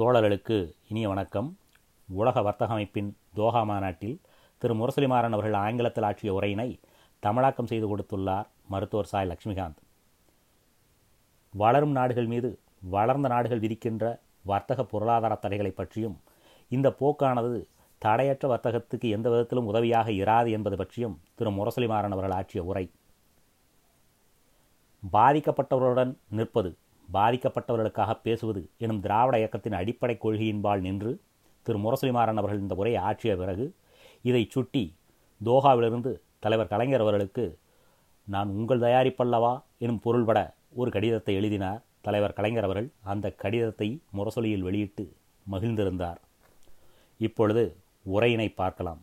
தோழர்களுக்கு இனிய வணக்கம். உலக வர்த்தக அமைப்பின் தோஹா மாநாட்டில் திரு முரசலிமாறன் அவர்கள் ஆங்கிலத்தில் ஆற்றிய உரையினை தமிழாக்கம் செய்து கொடுத்துள்ளார் மருத்துவர் சாய் லட்சுமிகாந்த். வளரும் நாடுகள் மீது வளர்ந்த நாடுகள் விதிக்கின்ற வர்த்தக பொருளாதார தடைகளை பற்றியும் இந்த போக்கானது தடையற்ற வர்த்தகத்துக்கு எந்த விதத்திலும் உதவியாக இராது என்பது பற்றியும் திரு முரசலிமாறன் அவர்கள் ஆற்றிய உரை. பாதிக்கப்பட்டவர்களுடன் நிற்பது பாதிக்கப்பட்டவர்களுக்காக பேசுவது எனும் திராவிட இயக்கத்தின் அடிப்படை கொள்கையின்பால் நின்று திரு முரசலிமாறன் அவர்கள் இந்த உரையை ஆற்றிய பிறகு இதை சுட்டி தோஹாவிலிருந்து தலைவர் கலைஞர் அவர்களுக்கு நான் உங்கள் தயாரிப்பல்லவா? எனும் பொருள்பட ஒரு கடிதத்தை எழுதினார் தலைவர் கலைஞர் அவர்கள். அந்த கடிதத்தை முரசொலியில் வெளியிட்டு மகிழ்ந்திருந்தார். இப்பொழுது உரையினை பார்க்கலாம்.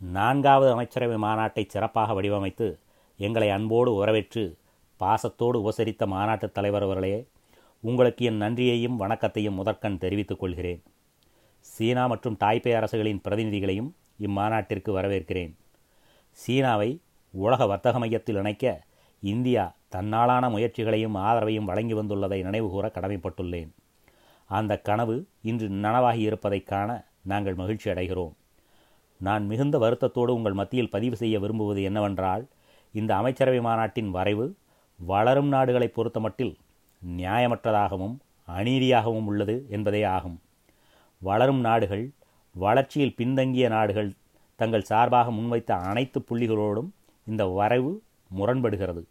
நான்காவது அமைச்சரவை மாநாட்டை சிறப்பாக வடிவமைத்து எங்களை அன்போடு உறவேற்று பாசத்தோடு உபசரித்த மாநாட்டுத் தலைவர் அவர்களே உங்களுக்கு என் நன்றியையும் வணக்கத்தையும் முதற்கண் தெரிவித்துக் கொள்கிறேன். சீனா மற்றும் தாய்பே அரசுகளின் பிரதிநிதிகளையும் இம்மாநாட்டிற்கு வரவேற்கிறேன். சீனாவை உலக வர்த்தக மையத்தில் இணைக்க இந்தியா தன்னாலான முயற்சிகளையும் ஆதரவையும் வழங்கி வந்துள்ளதை நினைவுகூர கடமைப்பட்டுள்ளேன். அந்த கனவு இன்று நனவாகி இருப்பதைக் காண நாங்கள் மகிழ்ச்சி அடைகிறோம் நான் மிகுந்த வருத்தத்தோடு உங்கள் மத்தியில் பதிவு செய்ய விரும்புவது என்னவென்றால் இந்த அமைச்சரவை மாநாட்டின் வரைவு வளரும் நாடுகளை பொறுத்தமட்டில் நியாயமற்றதாகவும் அநீதியாகவும் உள்ளது என்பதே ஆகும். வளரும் நாடுகள் வளர்ச்சியில் பின்தங்கிய நாடுகள் தங்கள் சார்பாக முன்வைத்த அனைத்து புள்ளிகளோடும் இந்த வரைவு முரண்படுகிறது.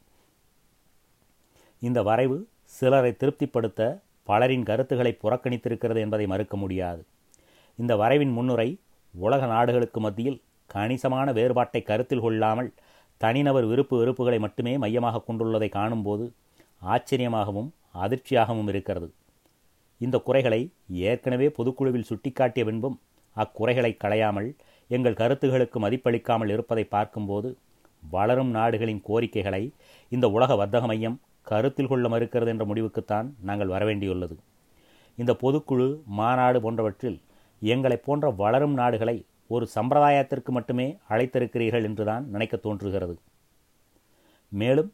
இந்த வரைவு சிலரை திருப்திப்படுத்த பலரின் கருத்துக்களை புறக்கணித்திருக்கிறது என்பதை மறுக்க முடியாது. இந்த வரைவின் முன்னுரை உலக நாடுகளுக்கு மத்தியில் கணிசமான வேறுபாட்டை கருத்தில் கொள்ளாமல் தனிநபர் விருப்பு வெறுப்புகளை மட்டுமே மையமாக கொண்டுள்ளதை காணும்போது ஆச்சரியமாகவும் அதிர்ச்சியாகவும் இருக்கிறது. இந்த குறைகளை ஏற்கனவே பொதுக்குழுவில் சுட்டிக்காட்டிய பின்பும் அக்குறைகளை களையாமல் எங்கள் கருத்துகளுக்கு மதிப்பளிக்காமல் இருப்பதை பார்க்கும்போது வளரும் நாடுகளின் கோரிக்கைகளை இந்த உலக வர்த்தக மையம் கருத்தில் கொள்ள மறுக்கிறது என்ற முடிவுக்குத்தான் நாங்கள் வரவேண்டியுள்ளது. இந்த பொதுக்குழு மாநாடு போன்றவற்றில் எங்களை போன்ற வளரும் நாடுகளை ஒரு சம்பிரதாயத்திற்கு மட்டுமே அழைத்திருக்கிறீர்கள் என்றுதான் நினைக்க தோன்றுகிறது. மேலும்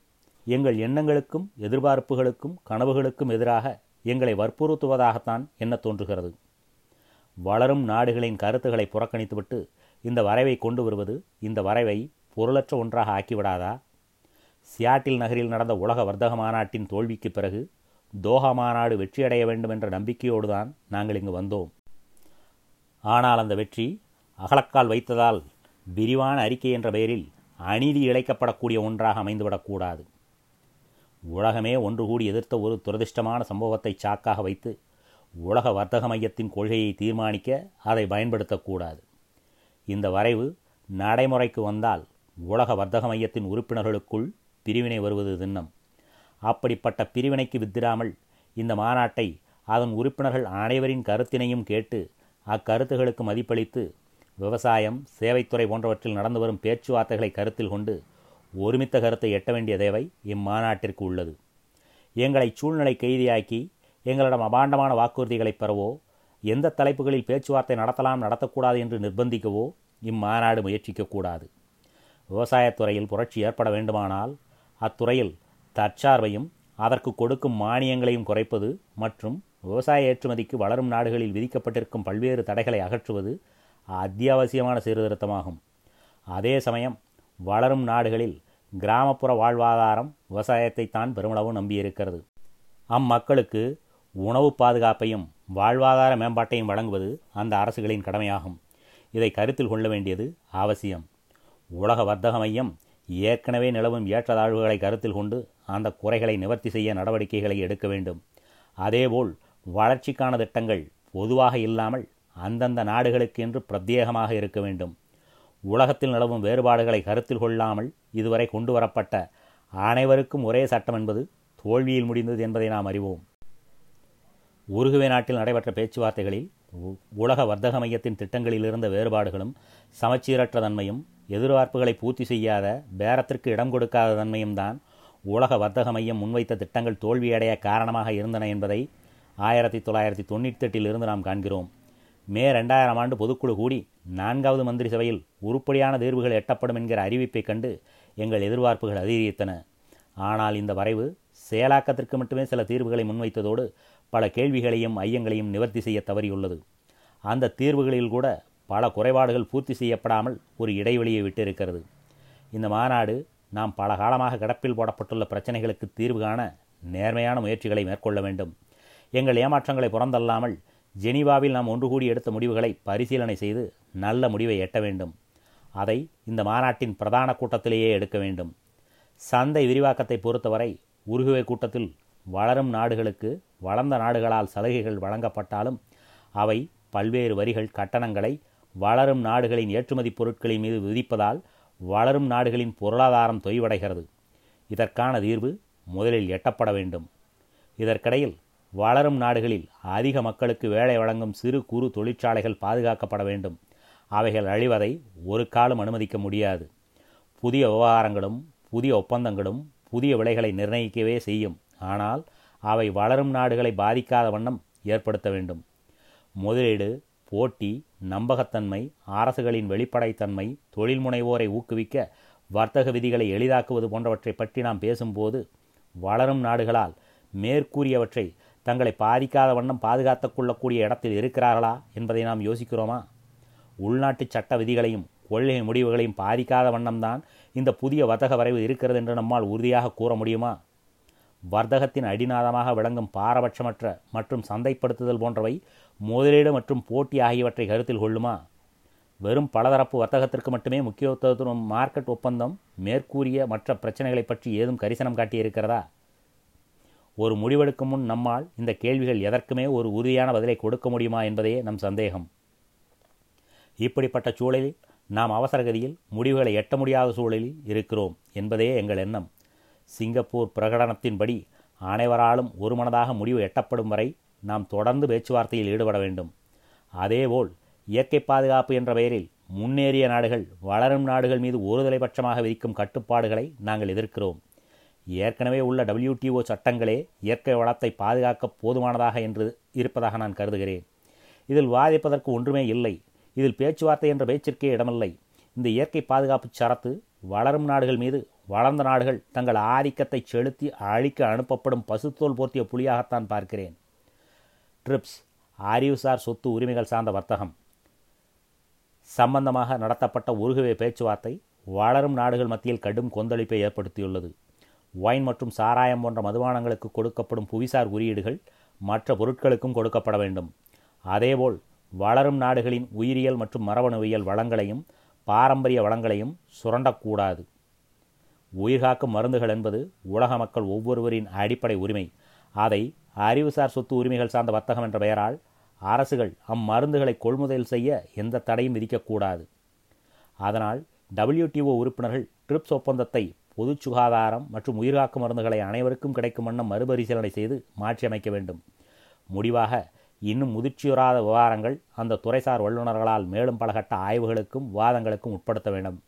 எங்கள் எண்ணங்களுக்கும் எதிர்பார்ப்புகளுக்கும் கனவுகளுக்கும் எதிராக எங்களை வற்புறுத்துவதாகத்தான் எண்ண தோன்றுகிறது. வளரும் நாடுகளின் கருத்துக்களை புறக்கணித்துவிட்டு இந்த வரைவை கொண்டு வருவது இந்த வரைவை பொருளற்ற ஒன்றாக ஆக்கிவிடாதா? சியாட்டில் நகரில் நடந்த உலக வர்த்தக மாநாட்டின் தோல்விக்கு பிறகு தோஹா மாநாடு வெற்றியடைய வேண்டும் என்ற நம்பிக்கையோடு தான் நாங்கள் இங்கு வந்தோம். ஆனால் அந்த வெற்றி அகலக்கால் வைத்ததால் விரிவான அறிக்கை என்ற பெயரில் அநீதி இழைக்கப்படக்கூடிய ஒன்றாக அமைந்துவிடக்கூடாது. உலகமே ஒன்று கூடி எதிர்த்த ஒரு துரதிர்ஷ்டமான சம்பவத்தை சாக்காக வைத்து உலக வர்த்தக மையத்தின் கொள்கையை தீர்மானிக்க அதை பயன்படுத்தக்கூடாது. இந்த வரைவு நடைமுறைக்கு வந்தால் உலக வர்த்தக மையத்தின் உறுப்பினர்களுக்குள் பிரிவினை வருவது திண்ணம் அப்படிப்பட்ட பிரிவினைக்கு வித்திராமல் இந்த மாநாட்டை அதன் உறுப்பினர்கள் அனைவரின் கருத்தினையும் கேட்டு அக்கருத்துகளுக்கு மதிப்பளித்து விவசாயம் சேவைத்துறை போன்றவற்றில் நடந்து வரும் பேச்சுவார்த்தைகளை கருத்தில் கொண்டு ஒருமித்த கருத்தை எட்ட வேண்டிய தேவை இம்மாநாட்டிற்கு உள்ளது. எங்களை சூழ்நிலை கைதியாக்கி எங்களிடம் அபாண்டமான வாக்குறுதிகளை பெறவோ எந்த தலைப்புகளில் பேச்சுவார்த்தை நடத்தலாம் நடத்தக்கூடாது என்று நிர்பந்திக்கவோ இம்மாநாடு முயற்சிக்கக்கூடாது. விவசாயத்துறையில் புரட்சி ஏற்பட வேண்டுமானால் அத்துறையில் தற்சார்பையும் அதற்கு கொடுக்கும் மானியங்களையும் குறைப்பது மற்றும் விவசாய ஏற்றுமதிக்கு வளரும் நாடுகளில் விதிக்கப்பட்டிருக்கும் பல்வேறு தடைகளை அகற்றுவது அத்தியாவசியமான சீர்திருத்தமாகும். அதே சமயம் வளரும் நாடுகளில் கிராமப்புற வாழ்வாதாரம் விவசாயத்தைத்தான் பெருமளவு நம்பியிருக்கிறது. அம்மக்களுக்கு உணவு பாதுகாப்பையும் வாழ்வாதார மேம்பாட்டையும் வழங்குவது அந்த அரசுகளின் கடமையாகும். இதை கருத்தில் கொள்ள வேண்டியது அவசியம். உலக வர்த்தக மையம் ஏற்கனவே நிலவும் ஏற்றத்தாழ்வுகளை கருத்தில் கொண்டு அந்த குறைகளை நிவர்த்தி செய்ய நடவடிக்கைகளை எடுக்க வேண்டும். அதேபோல் வளர்ச்சிக்கான திட்டங்கள் பொதுவாக இல்லாமல் அந்தந்த நாடுகளுக்கு என்று பிரத்யேகமாக இருக்க வேண்டும். உலகத்தில் நிலவும் வேறுபாடுகளை கருத்தில் கொள்ளாமல் இதுவரை கொண்டு வரப்பட்ட அனைவருக்கும் ஒரே சட்டம் என்பது தோல்வியில் முடிந்தது என்பதை நாம் அறிவோம். உருகுவே நாட்டில் நடைபெற்ற பேச்சுவார்த்தைகளில் உலக வர்த்தக மையத்தின் திட்டங்களில் இருந்த வேறுபாடுகளும் சமச்சீரற்ற தன்மையும் எதிர்பார்ப்புகளை பூர்த்தி செய்யாத பேரத்திற்கு இடம் கொடுக்காத தன்மையும் தான் உலக வர்த்தக மையம் முன்வைத்த திட்டங்கள் தோல்வியடைய காரணமாக இருந்தன என்பதை ஆயிரத்தி தொள்ளாயிரத்தி தொண்ணூற்றி எட்டிலிருந்து நாம் காண்கிறோம். மே ரெண்டாயிரம் ஆண்டு பொதுக்குழு கூடி நான்காவது மந்திரி சபையில் உருப்படியான தீர்வுகள் எட்டப்படும் என்கிற அறிவிப்பை கண்டு எங்கள் எதிர்பார்ப்புகள் அதிகரித்தன. ஆனால் இந்த வரைவு செயலாக்கத்திற்கு மட்டுமே சில தீர்வுகளை முன்வைத்ததோடு பல கேள்விகளையும் ஐயங்களையும் நிவர்த்தி செய்ய தவறியுள்ளது. அந்த தீர்வுகளில் கூட பல குறைபாடுகள் பூர்த்தி செய்யப்படாமல் ஒரு இடைவெளியை விட்டிருக்கிறது. இந்த மாநாடு நாம் பல காலமாக கிடப்பில் போடப்பட்டுள்ள பிரச்சனைகளுக்கு தீர்வு காண நேர்மையான முயற்சிகளை மேற்கொள்ள வேண்டும். எங்கள் ஏமாற்றங்களை புறந்தல்லாமல் ஜெனீவாவில் நாம் ஒன்று கூடி எடுத்த முடிவுகளை பரிசீலனை செய்து நல்ல முடிவை எட்ட வேண்டும். அதை இந்த மாநாட்டின் பிரதான கூட்டத்திலேயே எடுக்க வேண்டும். சந்தை விரிவாக்கத்தை பொறுத்தவரை உருகுவை கூட்டத்தில் வளரும் நாடுகளுக்கு வளர்ந்த நாடுகளால் சலுகைகள் வழங்கப்பட்டாலும் அவை பல்வேறு வரிகள் கட்டணங்களை வளரும் நாடுகளின் ஏற்றுமதி பொருட்களின் மீது விதிப்பதால் வளரும் நாடுகளின் பொருளாதாரம் தொய்வடைகிறது. இதற்கான தீர்வு முதலில் எட்டப்பட வேண்டும். இதற்கிடையில் வளரும் நாடுகளில் அதிக மக்களுக்கு வேலை வழங்கும் சிறு குறு தொழிற்சாலைகள் பாதுகாக்கப்பட வேண்டும். அவைகள் அழிவதை ஒரு காலம் அனுமதிக்க முடியாது. புதிய விவகாரங்களும் புதிய ஒப்பந்தங்களும் புதிய விலைகளை நிர்ணயிக்கவே செய்யும். ஆனால் அவை வளரும் நாடுகளை பாதிக்காத வண்ணம் ஏற்படுத்த வேண்டும். முதலீடு போட்டி நம்பகத்தன்மை அரசுகளின் வெளிப்படைத்தன்மை தொழில் முனைவோரை ஊக்குவிக்க வர்த்தக விதிகளை எளிதாக்குவது போன்றவற்றை பற்றி நாம் பேசும்போது வளரும் நாடுகளால் மேற்கூறியவற்றை தங்களை பாதிக்காத வண்ணம் பாதுகாத்து கொள்ளக்கூடிய இடத்தில் இருக்கிறார்களா என்பதை நாம் யோசிக்கிறோமா? உள்நாட்டு சட்ட விதிகளையும் கொள்கை முடிவுகளையும் பாதிக்காத வண்ணம்தான் இந்த புதிய வர்த்தக வரைவு இருக்கிறது என்று நம்மால் உறுதியாக கூற முடியுமா? வர்த்தகத்தின் அடிநாதமாக விளங்கும் பாரபட்சமற்ற மற்றும் சந்தைப்படுத்துதல் போன்றவை முதலீடு மற்றும் போட்டி ஆகியவற்றை கருத்தில் கொள்ளுமா? வெறும் பலதரப்பு வர்த்தகத்திற்கு மட்டுமே முக்கியத்துவம் மார்க்கெட் ஒப்பந்தம் மேற்கூறிய மற்ற பிரச்சனைகளை பற்றி ஏதும் கரிசனம் காட்டியிருக்கிறதா? ஒரு முடிவெடுக்கும் முன் நம்மால் இந்த கேள்விகள் எதற்குமே ஒரு உறுதியான பதிலை கொடுக்க முடியுமா என்பதே நம் சந்தேகம். இப்படிப்பட்ட சூழலில் நாம் அவசரகதியில் முடிவுகளை எட்ட முடியாத சூழலில் இருக்கிறோம் என்பதே எங்கள் எண்ணம். சிங்கப்பூர் பிரகடனத்தின்படி அனைவராலும் ஒருமனதாக முடிவு எட்டப்படும் வரை நாம் தொடர்ந்து பேச்சுவார்த்தையில் ஈடுபட வேண்டும். அதேபோல் இயற்கை பாதுகாப்பு என்ற பெயரில் முன்னேறிய நாடுகள் வளரும் நாடுகள் மீது ஒருதலைபட்சமாக விதிக்கும் கட்டுப்பாடுகளை நாங்கள் எதிர்க்கிறோம். ஏற்கனவே உள்ள டபிள்யூடிஓ சட்டங்களே இயற்கை வளத்தை பாதுகாக்க போதுமானதாக என்று இருப்பதாக நான் கருதுகிறேன். இதில் வாதிப்பதற்கு ஒன்றுமே இல்லை. இதில் பேச்சுவார்த்தை என்ற பேச்சிற்கே இடமில்லை. இந்த இயற்கை பாதுகாப்பு சரத்து வளரும் நாடுகள் மீது வளர்ந்த நாடுகள் தங்கள் ஆதிக்கத்தை செலுத்தி அழிக்க அனுப்பப்படும் பசுத்தோல் போர்த்திய புலியாகத்தான் பார்க்கிறேன். ட்ரிப்ஸ் அறிவுசார் சொத்து உரிமைகள் சார்ந்த வர்த்தகம். சம்பந்தமாக நடத்தப்பட்ட உருகுவே பேச்சுவார்த்தை வளரும் நாடுகள் மத்தியில் கடும் கொந்தளிப்பை ஏற்படுத்தியுள்ளது. ஒயின் மற்றும் சாராயம் போன்ற மதுபானங்களுக்கு கொடுக்கப்படும் புவிசார் குறியீடுகள் மற்ற பொருட்களுக்கும் கொடுக்கப்பட வேண்டும். அதேபோல் வளரும் நாடுகளின் உயிரியல் மற்றும் மரபணுவியல் வளங்களையும் பாரம்பரிய வளங்களையும் சுரண்டக்கூடாது. உயிர்காக்கும் மருந்துகள் என்பது உலக மக்கள் ஒவ்வொருவரின் அடிப்படை உரிமை. அதை அறிவுசார் சொத்து உரிமைகள் சார்ந்த வர்த்தகம் என்ற பெயரால் அரசுகள் அம்மருந்துகளை கொள்முதல் செய்ய எந்த தடையும் விதிக்கக்கூடாது. அதனால் டபிள்யூடிஓ உறுப்பினர்கள் ட்ரிப்ஸ் ஒப்பந்தத்தை பொது சுகாதாரம் மற்றும் உயிர்காக்கும் மருந்துகளை அனைவருக்கும் கிடைக்கும் வண்ணம் மறுபரிசீலனை செய்து மாற்றியமைக்க வேண்டும். முடிவாக இன்னும் முதிர்ச்சியுறாத விவகாரங்கள் அந்த துறைசார் வல்லுநர்களால் மேலும் பலகட்ட ஆய்வுகளுக்கும் வாதங்களுக்கும் உட்படுத்த வேண்டும்.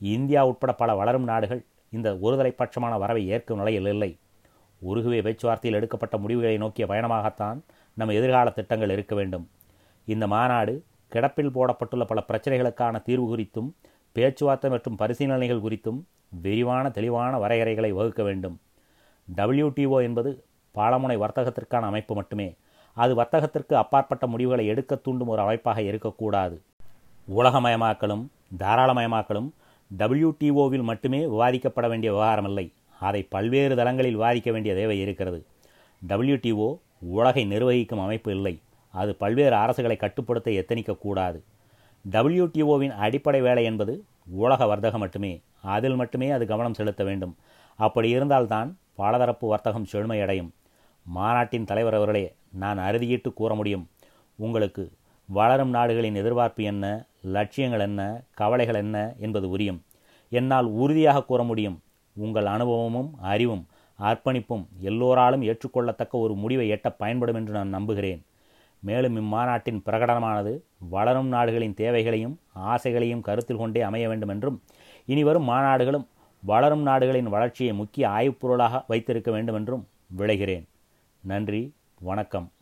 இந்தியா உட்பட பல வளரும் நாடுகள் இந்த ஒருதலைப்பட்சமான வரவை ஏற்கும் நிலையில் இல்லை. உருகுவே பேச்சுவார்த்தையில் எடுக்கப்பட்ட முடிவுகளை நோக்கிய பயணமாகத்தான் நம் எதிர்கால திட்டங்கள் இருக்க வேண்டும். இந்த மாநாடு கிடப்பில் போடப்பட்டுள்ள பல பிரச்சனைகளுக்கான தீர்வு குறித்தும் பேச்சுவார்த்தை மற்றும் பரிசீலனைகள் குறித்தும் விரிவான தெளிவான வரையறைகளை வகுக்க வேண்டும். டபிள்யூடிஓ என்பது பாலமுனை வர்த்தகத்திற்கான அமைப்பு மட்டுமே. அது வர்த்தகத்திற்கு அப்பாற்பட்ட முடிவுகளை எடுக்க தூண்டும் ஒரு அமைப்பாக இருக்கக்கூடாது. உலகமயமாக்கலும் தாராளமயமாக்கலும் டபிள்யூடிஓவில் மட்டுமே விவாதிக்கப்பட வேண்டிய விவகாரமில்லை. அதை பல்வேறு தளங்களில் விவாதிக்க வேண்டிய தேவை இருக்கிறது. டபிள்யூடிஓ உலகை நிர்வகிக்கும் அமைப்பு இல்லை. அது பல்வேறு அரசுகளை கட்டுப்படுத்த எத்தனிக்கக்கூடாது. டபிள்யூடிஓவின் அடிப்படை வேலை என்பது உலக வர்த்தகம் மட்டுமே. அதில் மட்டுமே அது கவனம் செலுத்த வேண்டும். அப்படி இருந்தால்தான் பலதரப்பு வர்த்தகம் செழுமையடையும். மாநாட்டின் தலைவர் அவர்களே நான் அறுதியிட்டு கூற முடியும். உங்களுக்கு வளரும் நாடுகளின் எதிர்பார்ப்பு என்ன லட்சியங்கள் என்ன கவலைகள் என்ன என்பது உரியும். என்னால் உறுதியாக கூற முடியும். உங்கள் அனுபவமும் அறிவும் அர்ப்பணிப்பும் எல்லோராலும் ஏற்றுக்கொள்ளத்தக்க ஒரு முடிவை எட்ட பயன்படும் என்று நான் நம்புகிறேன். மேலும் இம்மாநாட்டின் பிரகடனமானது வளரும் நாடுகளின் தேவைகளையும் ஆசைகளையும் கருத்தில் கொண்டே அமைய வேண்டும் என்றும் இனிவரும் மாநாடுகளும் வளரும் நாடுகளின் வளர்ச்சியை முக்கிய ஆய்வுப் பொருளாக வைத்திருக்க வேண்டும் என்றும் விளைகிறேன் நன்றி வணக்கம்.